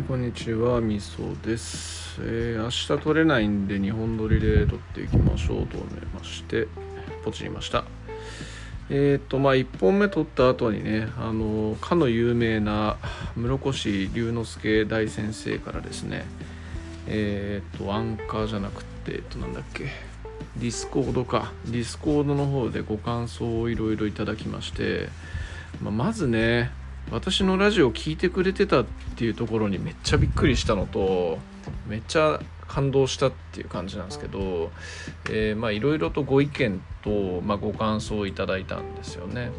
い、こんにちは、みそです。えー明日撮れないんで、2本撮りで撮っていきましょうと思いまして、ポチりました。えっ、と、まあ、1本目撮った後にね、あの、かの有名な室越龍之介大先生からですね、えっ、と、アンカーじゃなくて、えっと、なんだっけ、 Discord か、 Discord の方でご感想をいろいろいただきまして、まあまずね、私のラジオを聞いてくれてたっていうところにめっちゃびっくりしたのとめっちゃ感動したっていう感じなんですけど、えまあいろいろとご意見と、まあ、ご感想をいただいたんですよね。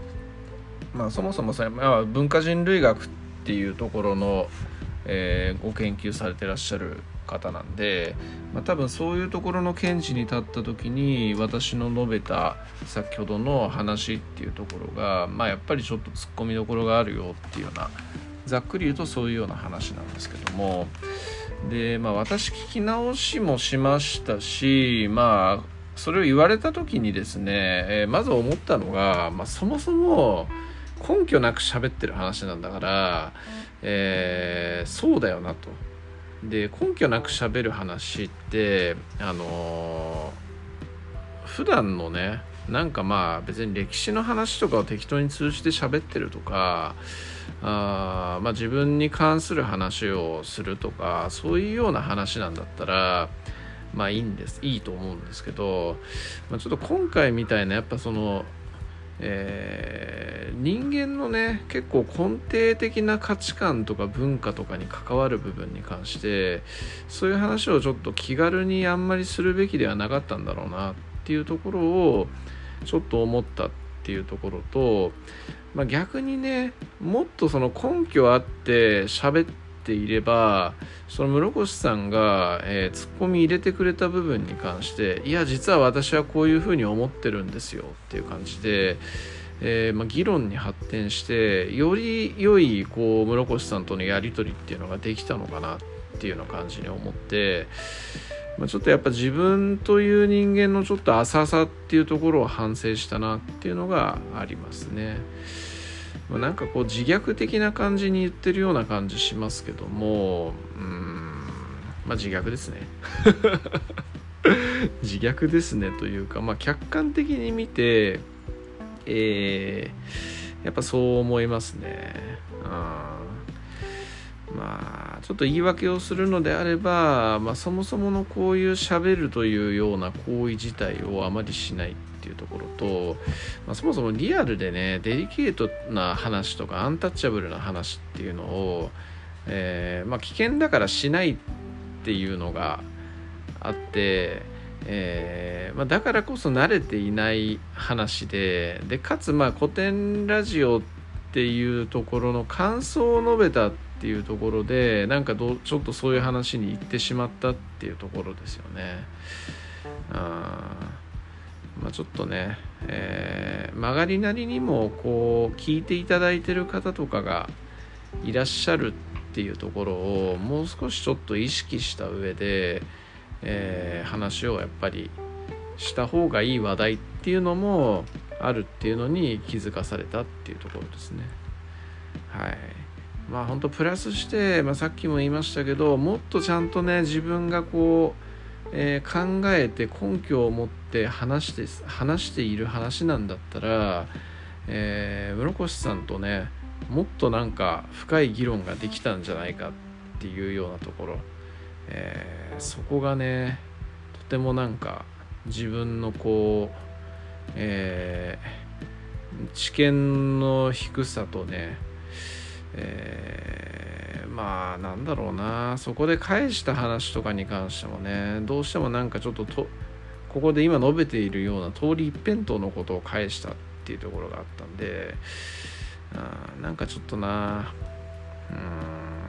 まあ、そもそもさ、まあ、文化人類学っていうところの、えーご研究されてらっしゃる方なんで、まあ、多分そういうところの見地に立った時に私の述べた先ほどの話っていうところが、まあ、やっぱりちょっとツッコミどころがあるよっていうようなざっくり言うとそういうような話なんですけども。で、まあ、私聞き直しもしましたしまあそれを言われた時にですね、えーまず思ったのが、まあ、そもそも根拠なく喋ってる話なんだから、えーそうだよなと。で根拠なく喋る話ってあのー普段のねなんかまあ別に歴史の話とかを適当に通じて喋ってるとかあまあ自分に関する話をするとかそういうような話なんだったらまあいいんですいいと思うんですけど、まあ、ちょっと今回みたいなやっぱそのえー人間のね結構根底的な価値観とか文化とかに関わる部分に関してそういう話をちょっと気軽にあんまりするべきではなかったんだろうなっていうところをちょっと思ったっていうところと、まあ、逆にねもっとその根拠あって喋ってていればその室越さんが、えーツッコミ入れてくれた部分に関していや実は私はこういうふうに思ってるんですよっていう感じで、えーまあ、議論に発展してより良いこう室越さんとのやり取りっていうのができたのかなっていうような感じに思って、まあ、ちょっとやっぱ自分という人間のちょっと浅さっていうところを反省したなっていうのがありますね。なんかこう自虐的な感じに言ってるような感じしますけどもうんまあ自虐ですね。自虐ですねというかまあ客観的に見てえーやっぱそう思いますね。うんまあちょっと言い訳をするのであれば、まあ、そもそものこういう喋るというような行為自体をあまりしないっていうところと、まあ、そもそもリアルでねデリケートな話とかアンタッチャブルな話っていうのを、えーまあ、危険だからしないっていうのがあって、えーま、だからこそ慣れていない話ででかつまあ古典ラジオってっていうところの感想を述べたっていうところでなんかどちょっとそういう話に行ってしまったっていうところですよね。あまあ、ちょっとね、えー曲がりなりにもこう聞いていただいてる方とかがいらっしゃるっていうところをもう少しちょっと意識した上で、えー話をやっぱりした方がいい話題っていうのもあるっていうのに気づかされたっていうところですね。はい。まあ本当プラスして、まあ、さっきも言いましたけどもっとちゃんとね自分がこう、えー考えて根拠を持って話して話している話なんだったら、えー室越さんとねもっとなんか深い議論ができたんじゃないかっていうようなところ、えーそこがねとてもなんか自分のこう、えー知見の低さとね、えーまあなんだろうな。そこで返した話とかに関してもねどうしてもなんかちょっととここで今述べているような通り一辺倒のことを返したっていうところがあったんであなんかちょっとな。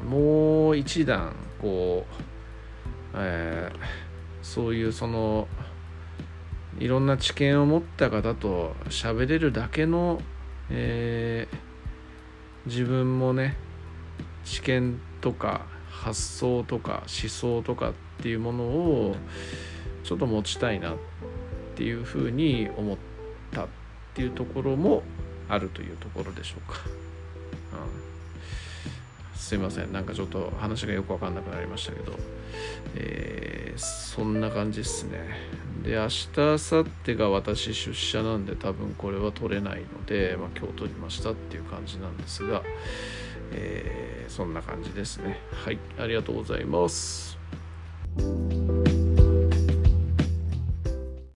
うんもう一段こう、えーそういうそのいろんな知見を持った方と喋れるだけの、えー自分もね知見とか発想とか思想とかっていうものをちょっと持ちたいなっていうふうに思ったっていうところもあるというところでしょうか。うんすいません。なんかちょっと話がよく分かんなくなりましたけど、えー、そんな感じっすね。で明日明後日が私出社なんで多分これは取れないので、まあ、今日取りましたっていう感じなんですが、えー、そんな感じですね。はい。ありがとうございます。